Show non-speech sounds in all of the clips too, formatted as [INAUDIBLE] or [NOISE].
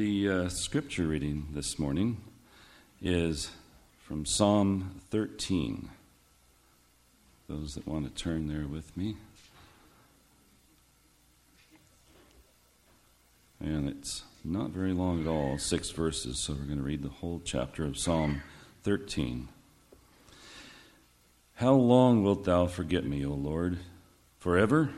The uh, scripture reading this morning is from Psalm 13. Those that want to turn there with me. And it's not very long at all, six verses, so we're going to read the whole chapter of Psalm 13. How long wilt thou forget me, O Lord? Forever?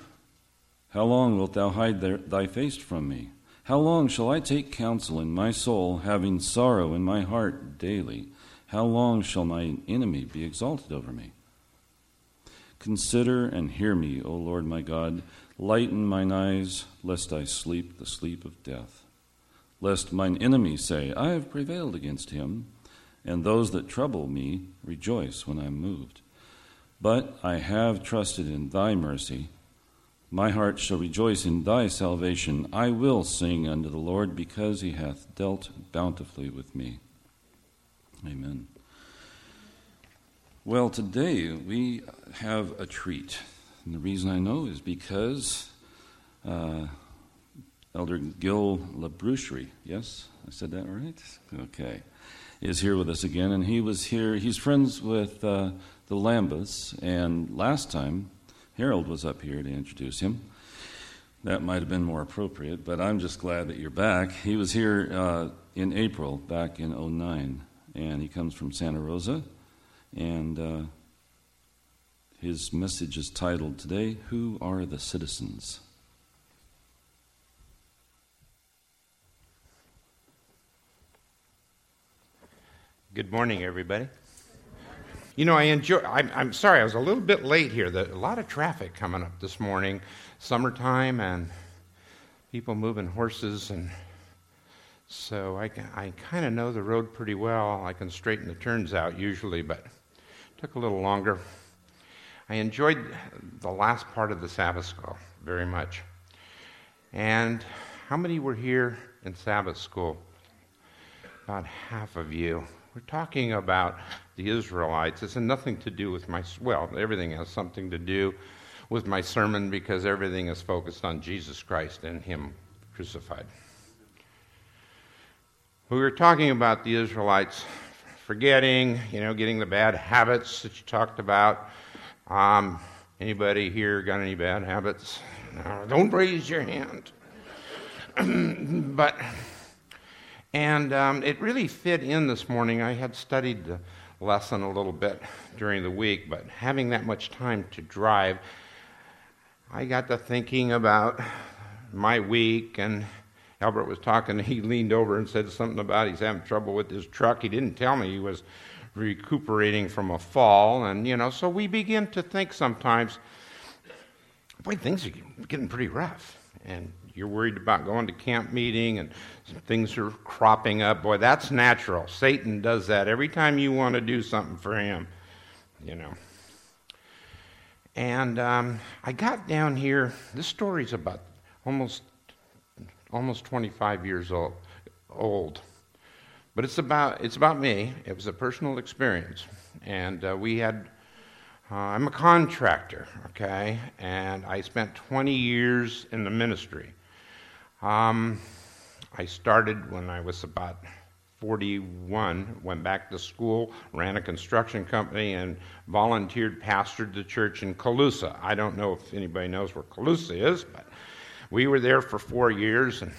How long wilt thou hide thy face from me? How long shall I take counsel in my soul, having sorrow in my heart daily? How long shall my enemy be exalted over me? Consider and hear me, O Lord my God. Lighten mine eyes, lest I sleep the sleep of death. Lest mine enemy say, I have prevailed against him, and those that trouble me rejoice when I am moved. But I have trusted in thy mercy. My heart shall rejoice in thy salvation. I will sing unto the Lord because he hath dealt bountifully with me. Amen. Well, today we have a treat. And the reason I know is because uh, Elder Gil LaBrucherie, yes, I said that right? Okay, is here with us again. And he was here, he's friends with uh, the Lambas. And last time, Harold was up here to introduce him. That might have been more appropriate, but I'm just glad that you're back. He was here uh, in April, back in 09, and he comes from Santa Rosa. And uh, his message is titled today Who Are the Citizens? Good morning, everybody. You know, I enjoy. I'm, I'm sorry, I was a little bit late here. a lot of traffic coming up this morning, summertime, and people moving horses, and so I, I kind of know the road pretty well. I can straighten the turns out usually, but took a little longer. I enjoyed the last part of the Sabbath school very much. And how many were here in Sabbath school? About half of you. We're talking about the Israelites. It's nothing to do with my, well, everything has something to do with my sermon because everything is focused on Jesus Christ and Him crucified. We were talking about the Israelites forgetting, you know, getting the bad habits that you talked about. Um, anybody here got any bad habits? No, don't raise your hand. [CLEARS THROAT] but and um, it really fit in this morning. I had studied the lesson a little bit during the week, but having that much time to drive, I got to thinking about my week. And Albert was talking, [LAUGHS] he leaned over and said something about he's having trouble with his truck. He didn't tell me he was recuperating from a fall. And, you know, so we begin to think sometimes, boy, things are getting pretty rough. And you're worried about going to camp meeting and things are cropping up. Boy, that's natural. Satan does that every time you want to do something for him, you know. And um, I got down here. This story's about almost almost 25 years old, old. but it's about it's about me. It was a personal experience, and uh, we had uh, I'm a contractor, okay, and I spent 20 years in the ministry. Um, I started when I was about 41, went back to school, ran a construction company, and volunteered, pastored the church in Colusa. I don't know if anybody knows where Colusa is, but we were there for four years and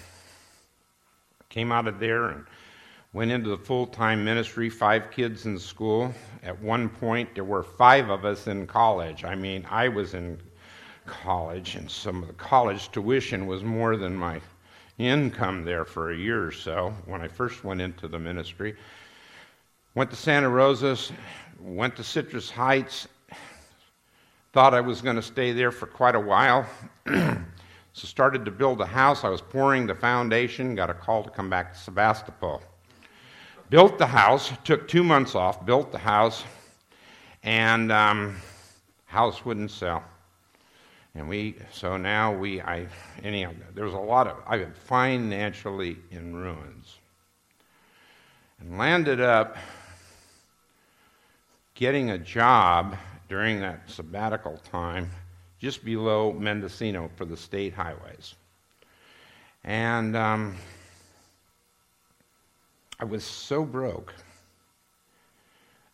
came out of there and went into the full time ministry, five kids in school. At one point, there were five of us in college. I mean, I was in college, and some of the college tuition was more than my income there for a year or so when I first went into the ministry. Went to Santa Rosa, went to Citrus Heights, thought I was going to stay there for quite a while. [CLEARS THROAT] so started to build a house. I was pouring the foundation, got a call to come back to Sebastopol. Built the house, took two months off, built the house, and um, house wouldn't sell. And we, so now we, I, anyhow, there was a lot of, I was financially in ruins. And landed up getting a job during that sabbatical time just below Mendocino for the state highways. And um, I was so broke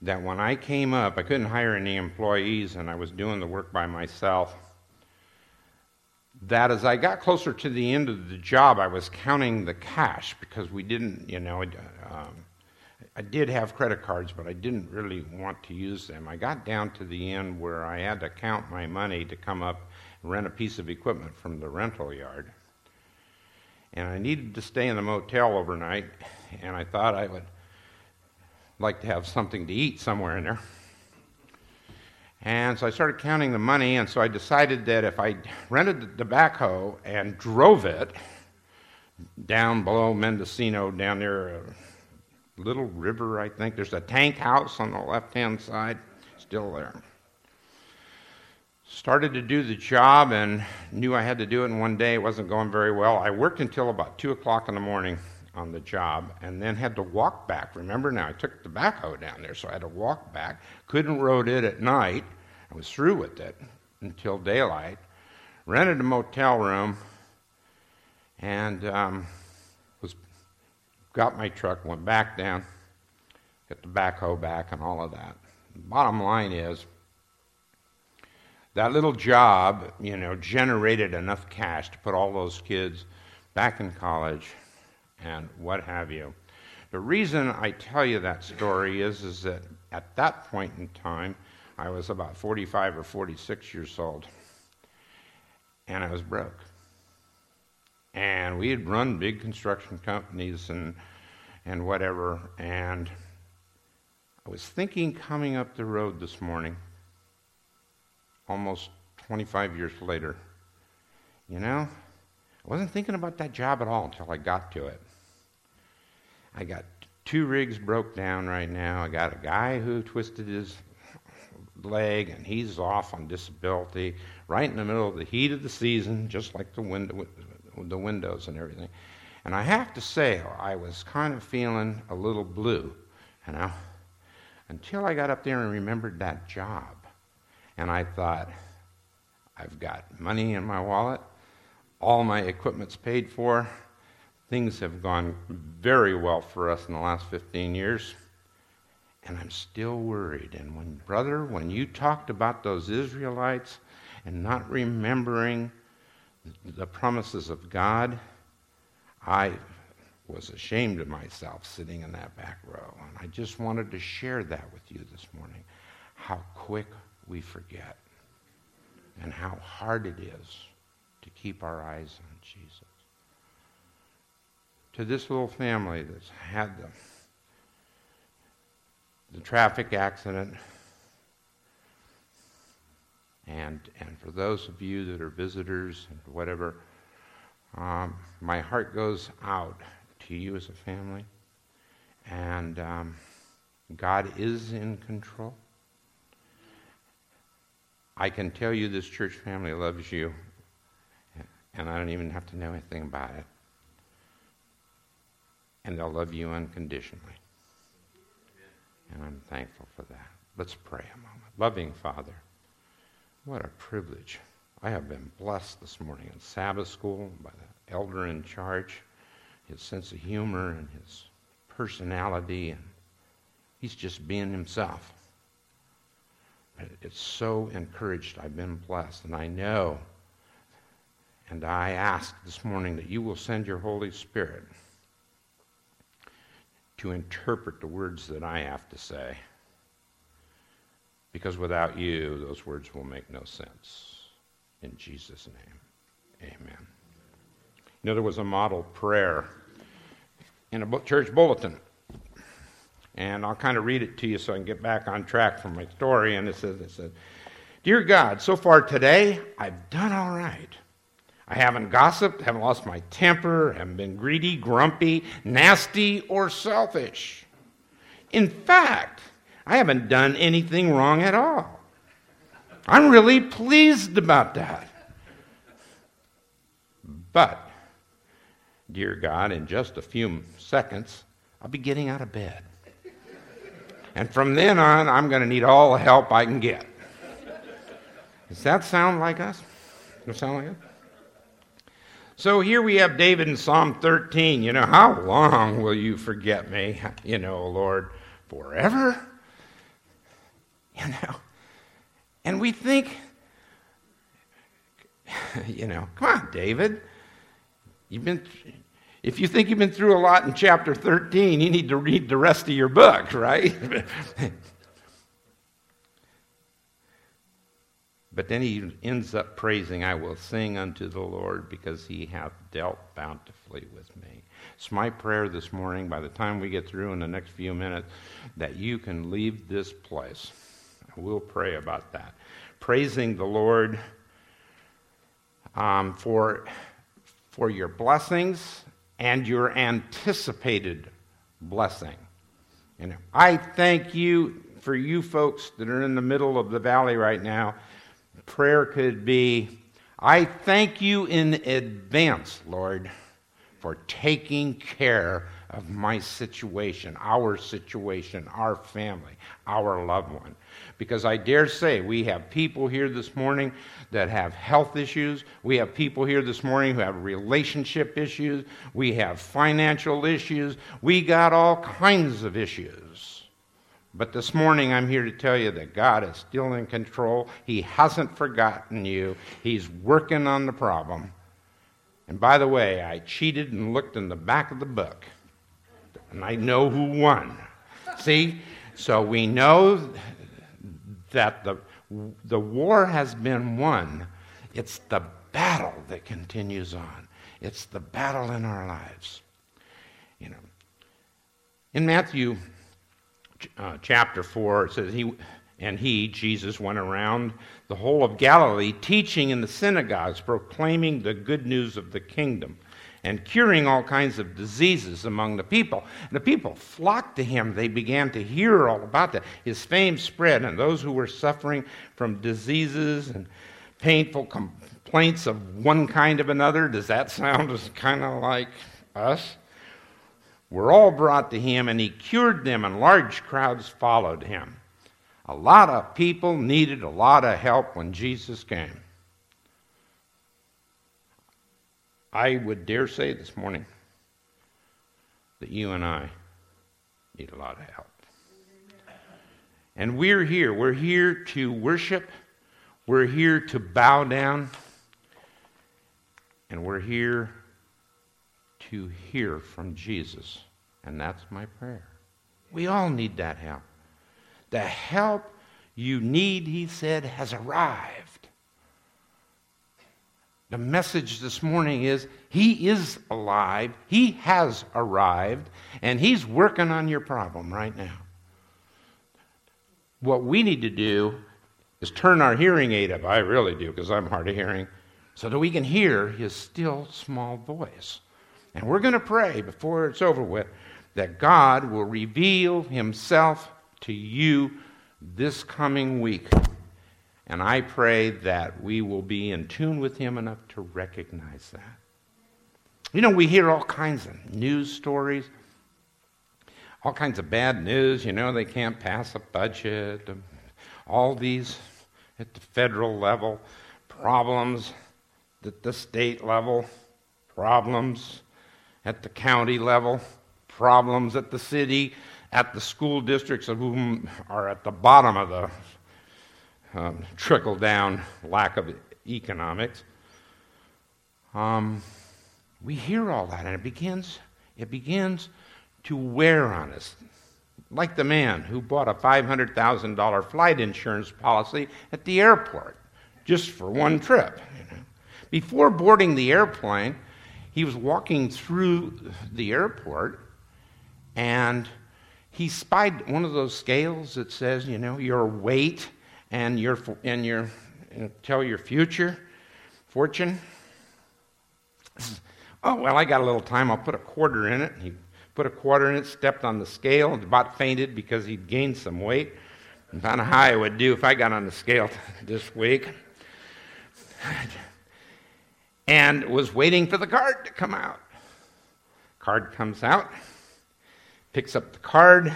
that when I came up, I couldn't hire any employees and I was doing the work by myself. That as I got closer to the end of the job, I was counting the cash because we didn't, you know, um, I did have credit cards, but I didn't really want to use them. I got down to the end where I had to count my money to come up and rent a piece of equipment from the rental yard. And I needed to stay in the motel overnight, and I thought I would like to have something to eat somewhere in there. And so I started counting the money, and so I decided that if I rented the backhoe and drove it down below Mendocino, down there, a little river, I think, there's a tank house on the left hand side, still there. Started to do the job and knew I had to do it, and one day it wasn't going very well. I worked until about 2 o'clock in the morning on the job and then had to walk back. Remember now, I took the backhoe down there, so I had to walk back. Couldn't road it at night. I was through with it until daylight. Rented a motel room and um, was got my truck, went back down, got the backhoe back, and all of that. Bottom line is that little job, you know, generated enough cash to put all those kids back in college and what have you. The reason I tell you that story is, is that at that point in time, I was about 45 or 46 years old, and I was broke. And we had run big construction companies and, and whatever, and I was thinking coming up the road this morning, almost 25 years later, you know, I wasn't thinking about that job at all until I got to it. I got two rigs broke down right now. I got a guy who twisted his leg and he's off on disability right in the middle of the heat of the season, just like the window, the windows and everything. And I have to say, I was kind of feeling a little blue, you know, until I got up there and remembered that job. And I thought, I've got money in my wallet, all my equipment's paid for, Things have gone very well for us in the last 15 years, and I'm still worried. And when, brother, when you talked about those Israelites and not remembering the promises of God, I was ashamed of myself sitting in that back row. And I just wanted to share that with you this morning how quick we forget and how hard it is to keep our eyes on Jesus to this little family that's had the, the traffic accident. And, and for those of you that are visitors and whatever, um, my heart goes out to you as a family. And um, God is in control. I can tell you this church family loves you, and I don't even have to know anything about it and they'll love you unconditionally. And I'm thankful for that. Let's pray a moment. Loving Father, what a privilege. I have been blessed this morning in Sabbath school by the elder in charge, his sense of humor and his personality, and he's just being himself. It's so encouraged. I've been blessed, and I know, and I ask this morning that you will send your Holy Spirit to interpret the words that I have to say. Because without you, those words will make no sense. In Jesus' name, amen. You know, there was a model prayer in a church bulletin. And I'll kind of read it to you so I can get back on track from my story. And it says, it says Dear God, so far today, I've done all right. I haven't gossiped, haven't lost my temper, haven't been greedy, grumpy, nasty, or selfish. In fact, I haven't done anything wrong at all. I'm really pleased about that. But, dear God, in just a few seconds, I'll be getting out of bed. And from then on, I'm going to need all the help I can get. Does that sound like us? Does that sound like us? So here we have David in Psalm 13. You know, how long will you forget me? You know, Lord, forever? You know, and we think, you know, come on, David. You've been, if you think you've been through a lot in chapter 13, you need to read the rest of your book, right? [LAUGHS] but then he ends up praising, I will sing unto the Lord because he hath dealt bountifully with me. It's my prayer this morning, by the time we get through in the next few minutes, that you can leave this place. We'll pray about that. Praising the Lord um, for, for your blessings and your anticipated blessing. And I thank you for you folks that are in the middle of the valley right now. Prayer could be I thank you in advance, Lord, for taking care of my situation, our situation, our family, our loved one. Because I dare say we have people here this morning that have health issues. We have people here this morning who have relationship issues. We have financial issues. We got all kinds of issues. But this morning I'm here to tell you that God is still in control. He hasn't forgotten you, He's working on the problem. And by the way, I cheated and looked in the back of the book, and I know who won. See? So we know that the, the war has been won. It's the battle that continues on. It's the battle in our lives. You know, in Matthew uh, chapter 4, it says, he, And he, Jesus, went around the whole of Galilee, teaching in the synagogues, proclaiming the good news of the kingdom and curing all kinds of diseases among the people. And the people flocked to him. They began to hear all about that. His fame spread, and those who were suffering from diseases and painful complaints of one kind of another, does that sound kind of like us? Were all brought to him, and he cured them, and large crowds followed him. A lot of people needed a lot of help when Jesus came. I would dare say this morning that you and I need a lot of help. And we're here. We're here to worship. We're here to bow down. And we're here to hear from Jesus. And that's my prayer. We all need that help. The help you need, he said, has arrived. The message this morning is He is alive, He has arrived, and He's working on your problem right now. What we need to do is turn our hearing aid up. I really do, because I'm hard of hearing, so that we can hear His still small voice. And we're going to pray before it's over with that God will reveal Himself to you this coming week. And I pray that we will be in tune with Him enough to recognize that. You know, we hear all kinds of news stories, all kinds of bad news. You know, they can't pass a budget, all these at the federal level, problems at the state level, problems at the county level, problems at the city, at the school districts of whom are at the bottom of the um, trickle down lack of economics. Um, we hear all that, and it begins, it begins to wear on us. Like the man who bought a $500,000 flight insurance policy at the airport just for one trip. You know. Before boarding the airplane, he was walking through the airport and he spied one of those scales that says, you know, your weight and your and your and tell your future fortune. Oh well, I got a little time. I'll put a quarter in it. He put a quarter in it, stepped on the scale, and about fainted because he'd gained some weight. And found how I would do if I got on the scale [LAUGHS] this week. And was waiting for the card to come out. Card comes out, picks up the card,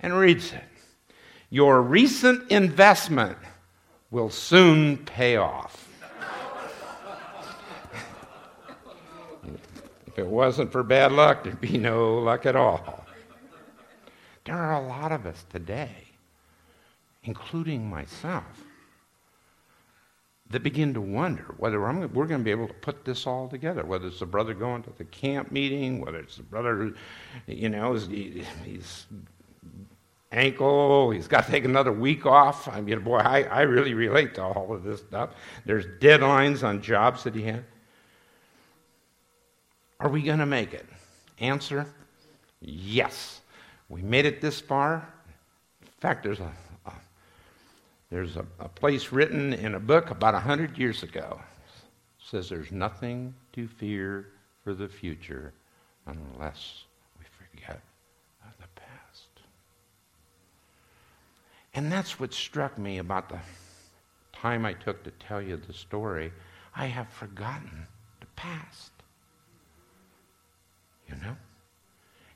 and reads it. Your recent investment will soon pay off. If it wasn't for bad luck, there'd be no luck at all. There are a lot of us today, including myself, that begin to wonder whether I'm, we're going to be able to put this all together. Whether it's the brother going to the camp meeting, whether it's the brother you know, he's, ankle, he's got to take another week off. I mean, boy, I, I really relate to all of this stuff. There's deadlines on jobs that he had. Are we going to make it? Answer yes. We made it this far. In fact, there's a there's a, a, place written in a book about a hundred years ago. Says there's nothing to fear for the future unless we forget the past. And that's what struck me about the time I took to tell you the story. I have forgotten the past you know?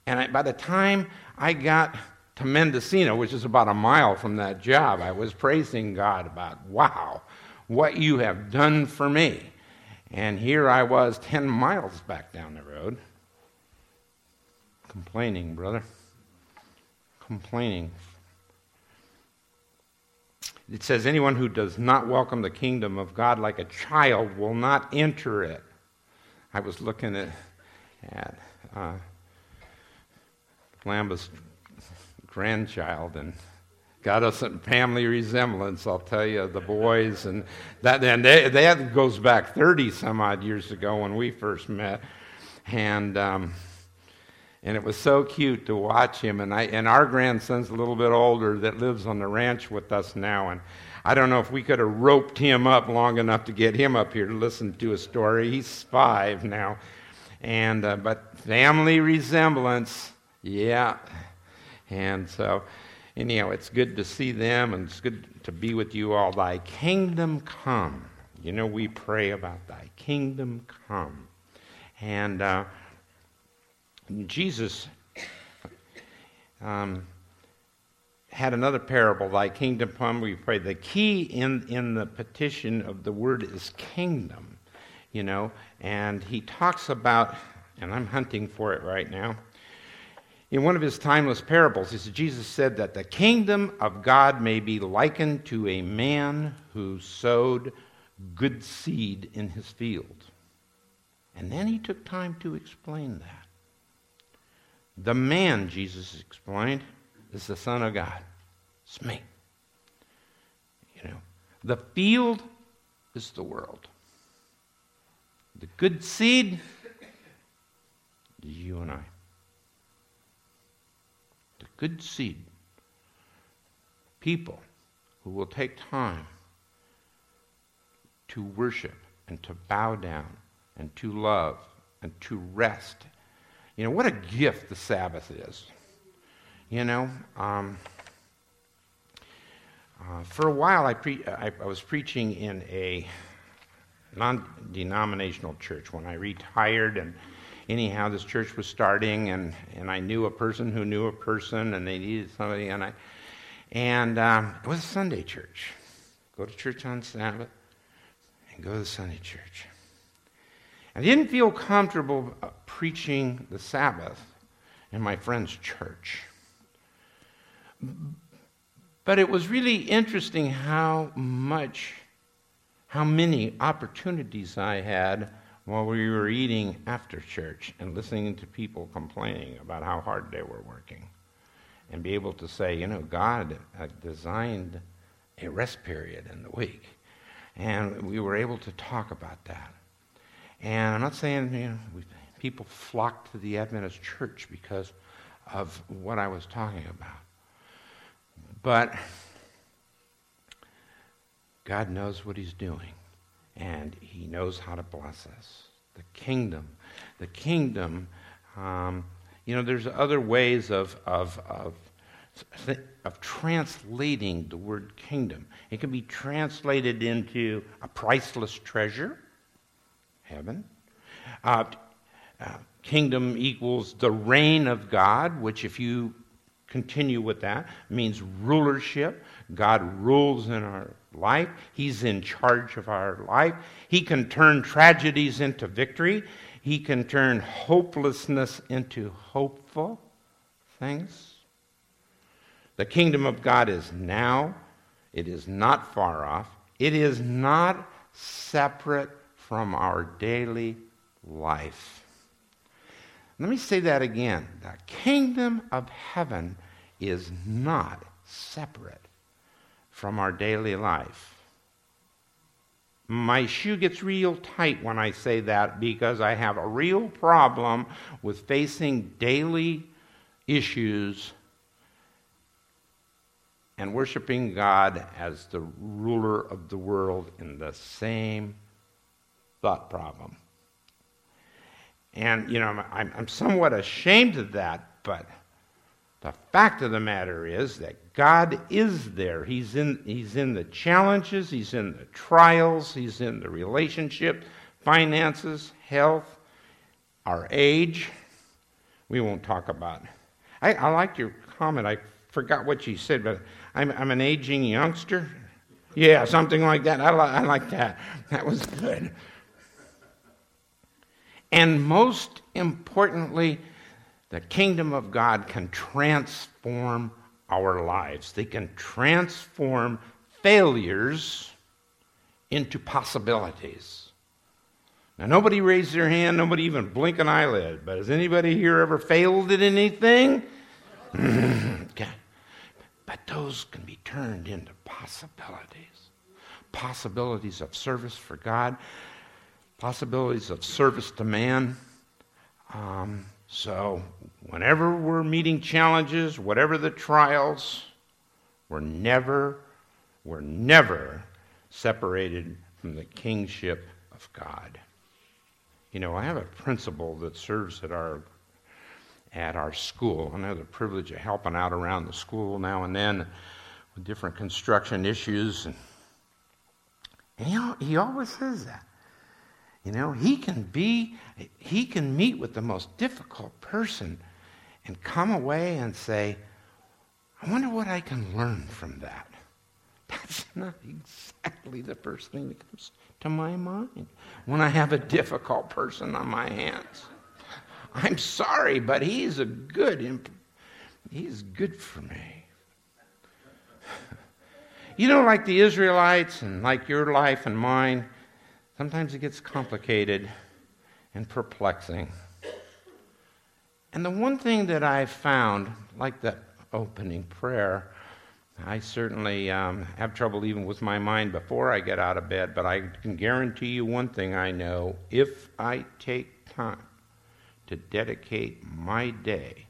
And I, by the time I got to Mendocino, which is about a mile from that job, I was praising God about, wow, what you have done for me. And here I was 10 miles back down the road, complaining, brother. Complaining. It says, anyone who does not welcome the kingdom of God like a child will not enter it. I was looking at, at uh, grandchild and got us a family resemblance. I'll tell you, the boys and that. And they, that goes back thirty some odd years ago when we first met, and um, and it was so cute to watch him. And I and our grandson's a little bit older that lives on the ranch with us now, and. I don't know if we could have roped him up long enough to get him up here to listen to a story. He's five now, and uh, but family resemblance, yeah. And so, anyhow, it's good to see them, and it's good to be with you all. Thy kingdom come. You know, we pray about Thy kingdom come, and uh, Jesus. Um, had another parable, Thy kingdom come, we pray. The key in, in the petition of the word is kingdom, you know, and he talks about, and I'm hunting for it right now. In one of his timeless parables, he said, Jesus said that the kingdom of God may be likened to a man who sowed good seed in his field. And then he took time to explain that. The man, Jesus explained, is the Son of God. It's me. You know, the field is the world. The good seed is you and I. Good seed. People who will take time to worship and to bow down and to love and to rest. You know, what a gift the Sabbath is. You know, um, uh, for a while I, pre- I, I was preaching in a non denominational church. When I retired, and anyhow, this church was starting, and, and I knew a person who knew a person, and they needed somebody, and I. And um, it was a Sunday church. Go to church on Sabbath and go to the Sunday church. I didn't feel comfortable uh, preaching the Sabbath in my friend's church. But it was really interesting how much how many opportunities I had while we were eating after church and listening to people complaining about how hard they were working. And be able to say, you know, God designed a rest period in the week. And we were able to talk about that. And I'm not saying, you know, people flocked to the Adventist church because of what I was talking about. But God knows what He's doing, and He knows how to bless us. The kingdom. The kingdom, um, you know, there's other ways of, of, of, of translating the word kingdom. It can be translated into a priceless treasure, heaven. Uh, uh, kingdom equals the reign of God, which, if you continue with that, means rulership. God rules in our life. He's in charge of our life. He can turn tragedies into victory. He can turn hopelessness into hopeful things. The kingdom of God is now, it is not far off, it is not separate from our daily life. Let me say that again. The kingdom of heaven is not separate from our daily life. My shoe gets real tight when I say that because I have a real problem with facing daily issues and worshiping God as the ruler of the world in the same thought problem. And, you know, I'm, I'm somewhat ashamed of that, but the fact of the matter is that God is there. He's in, he's in the challenges, He's in the trials, He's in the relationship, finances, health, our age. We won't talk about. I, I like your comment. I forgot what you said, but I'm, I'm an aging youngster. Yeah, something like that. I, li- I like that. That was good. And most importantly, the kingdom of God can transform our lives. They can transform failures into possibilities. Now, nobody raised their hand, nobody even blinked an eyelid, but has anybody here ever failed at anything? [LAUGHS] okay. But those can be turned into possibilities possibilities of service for God, possibilities of service to man. Um, so, whenever we're meeting challenges, whatever the trials, we're never, we're never separated from the kingship of God. You know, I have a principal that serves at our at our school. I have the privilege of helping out around the school now and then with different construction issues. And, and he, he always says that. You know, he can be, he can meet with the most difficult person and come away and say, I wonder what I can learn from that. [LAUGHS] That's not exactly the first thing that comes to my mind when I have a difficult person on my hands. [LAUGHS] I'm sorry, but he's a good, he's good for me. [LAUGHS] You know, like the Israelites and like your life and mine, sometimes it gets complicated and perplexing. And the one thing that I've found, like the opening prayer, I certainly um, have trouble even with my mind before I get out of bed, but I can guarantee you one thing I know if I take time to dedicate my day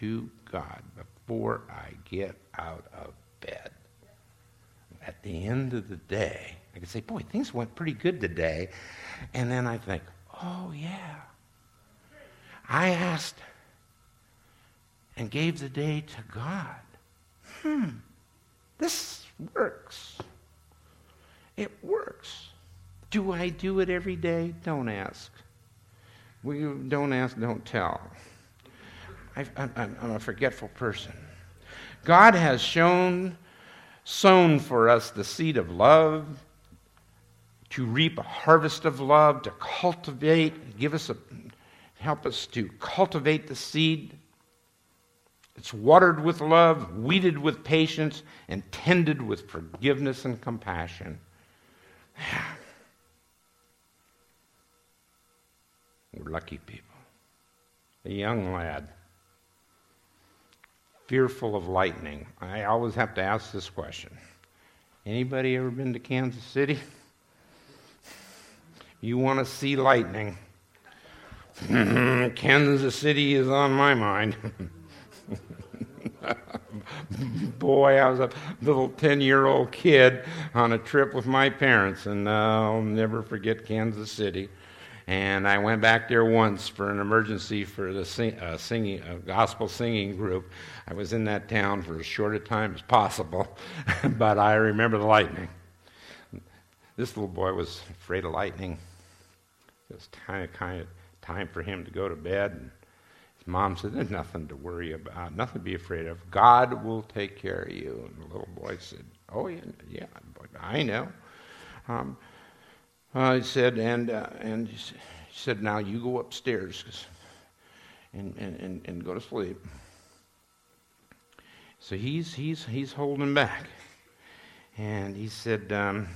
to God before I get out of bed. At the end of the day, I could say, boy, things went pretty good today. And then I think, oh, yeah. I asked and gave the day to God. Hmm, this works. It works. Do I do it every day? Don't ask. We don't ask, don't tell. I, am a forgetful person. God has shown, sown for us the seed of love, to reap a harvest of love, to cultivate, give us a, help us to cultivate the seed. It's watered with love, weeded with patience, and tended with forgiveness and compassion. [SIGHS] We're lucky people. A young lad, fearful of lightning. I always have to ask this question. Anybody ever been to Kansas City? [LAUGHS] You want to see lightning. [LAUGHS] Kansas City is on my mind. [LAUGHS] Boy, I was a little 10 year old kid on a trip with my parents, and uh, I'll never forget Kansas City. And I went back there once for an emergency for the sing, uh, singing, uh, gospel singing group. I was in that town for as short a time as possible, [LAUGHS] but I remember the lightning. This little boy was afraid of lightning. It was kind of, time for him to go to bed. And his mom said, There's nothing to worry about, nothing to be afraid of. God will take care of you. And the little boy said, Oh, yeah, yeah I know. Um, uh, he said, and, uh, and She said, Now you go upstairs and, and, and, and go to sleep. So he's, he's, he's holding back. And he said, um,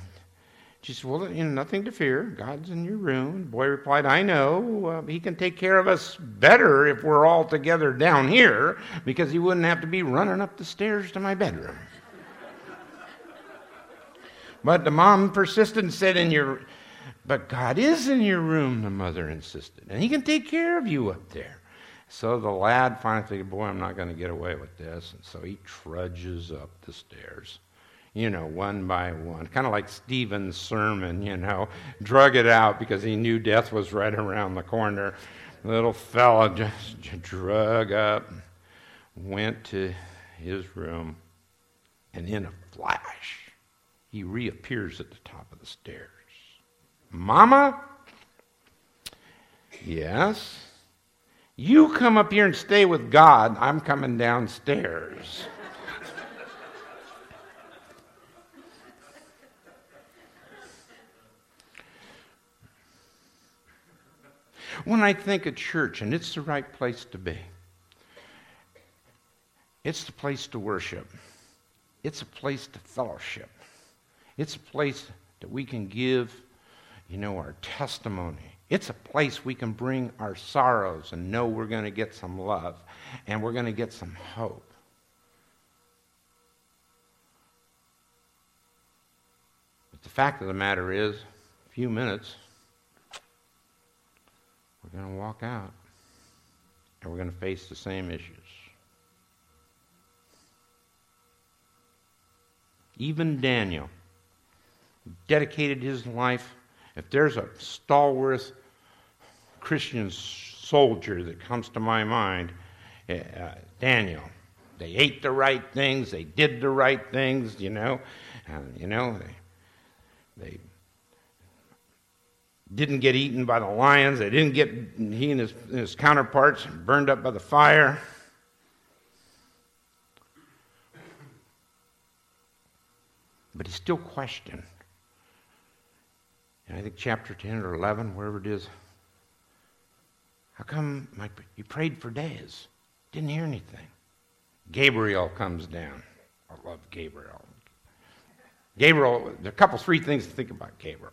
she said, Well, you know, nothing to fear. God's in your room. The boy replied, I know. Uh, he can take care of us better if we're all together down here because he wouldn't have to be running up the stairs to my bedroom. but the mom persisted and said, In your. But God is in your room, the mother insisted, and he can take care of you up there. So the lad finally figured, Boy, I'm not going to get away with this. And so he trudges up the stairs you know, one by one. Kind of like Stephen's sermon, you know, drug it out because he knew death was right around the corner. The little fella just drug up, went to his room, and in a flash, he reappears at the top of the stairs. Mama? Yes? You come up here and stay with God. I'm coming downstairs. When I think of church, and it's the right place to be, it's the place to worship, it's a place to fellowship, it's a place that we can give, you know, our testimony. It's a place we can bring our sorrows and know we're going to get some love and we're going to get some hope. But the fact of the matter is, a few minutes, we're going to walk out and we're going to face the same issues. Even Daniel dedicated his life. If there's a stalwart Christian soldier that comes to my mind, uh, Daniel. They ate the right things. They did the right things. You know, and you know they they didn't get eaten by the lions. They didn't get, he and his, his counterparts, burned up by the fire. But he still questioned. And I think chapter 10 or 11, wherever it is, how come my, you prayed for days? Didn't hear anything. Gabriel comes down. I love Gabriel. Gabriel, there are a couple, three things to think about Gabriel.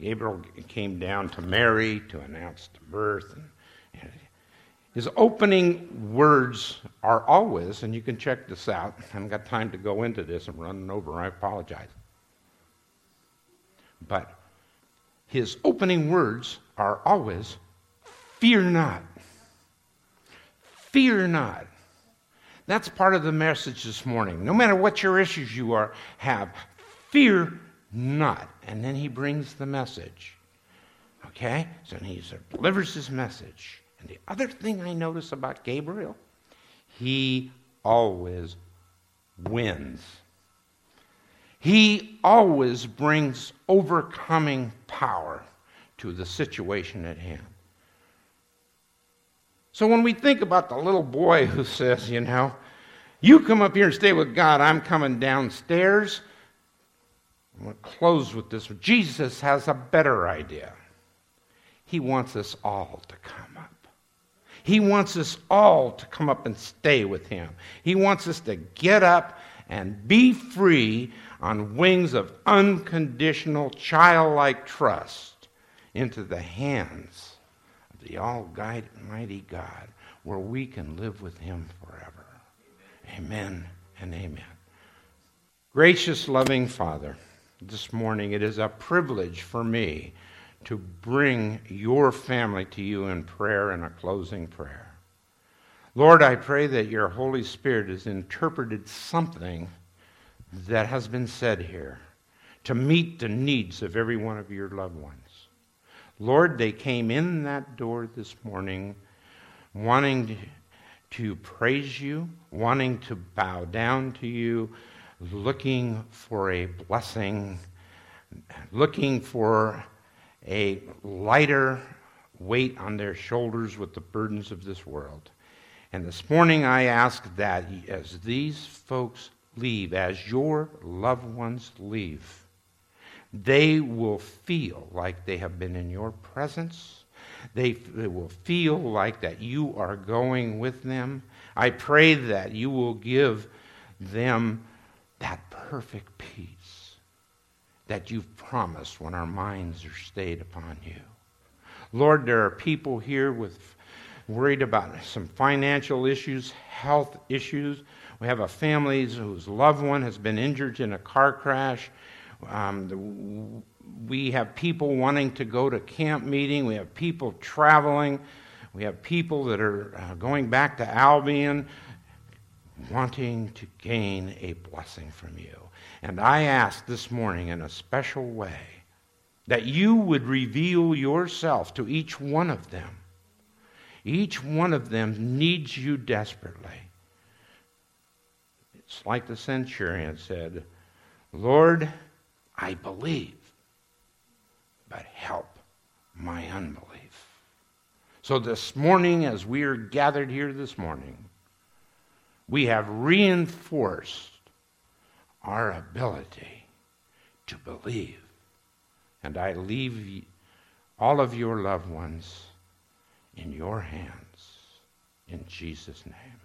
Gabriel came down to Mary to announce the birth. And his opening words are always, and you can check this out. I haven't got time to go into this. I'm running over. I apologize. But his opening words are always, Fear not. Fear not. That's part of the message this morning. No matter what your issues you are, have, fear not. And then he brings the message. Okay? So he delivers his message. And the other thing I notice about Gabriel, he always wins. He always brings overcoming power to the situation at hand. So when we think about the little boy who says, you know, you come up here and stay with God, I'm coming downstairs, I'm going to close with this. Jesus has a better idea. He wants us all to come up. He wants us all to come up and stay with Him. He wants us to get up and be free on wings of unconditional, childlike trust into the hands of the Almighty God, where we can live with Him forever. Amen, amen and amen. Gracious, loving Father, this morning, it is a privilege for me to bring your family to you in prayer and a closing prayer. Lord, I pray that your Holy Spirit has interpreted something that has been said here to meet the needs of every one of your loved ones. Lord, they came in that door this morning wanting to praise you, wanting to bow down to you, looking for a blessing, looking for a lighter weight on their shoulders with the burdens of this world. And this morning I ask that as these folks leave, as your loved ones leave, they will feel like they have been in your presence. they, they will feel like that you are going with them. I pray that you will give them that perfect peace that you've promised when our minds are stayed upon you. Lord, there are people here with worried about some financial issues, health issues. We have a family whose loved one has been injured in a car crash. Um, the, we have people wanting to go to camp meeting. We have people traveling. We have people that are uh, going back to Albion wanting to gain a blessing from you. And I ask this morning in a special way that you would reveal yourself to each one of them. Each one of them needs you desperately. It's like the centurion said, Lord, I believe, but help my unbelief. So this morning, as we are gathered here this morning, we have reinforced our ability to believe. And I leave all of your loved ones in your hands. In Jesus' name.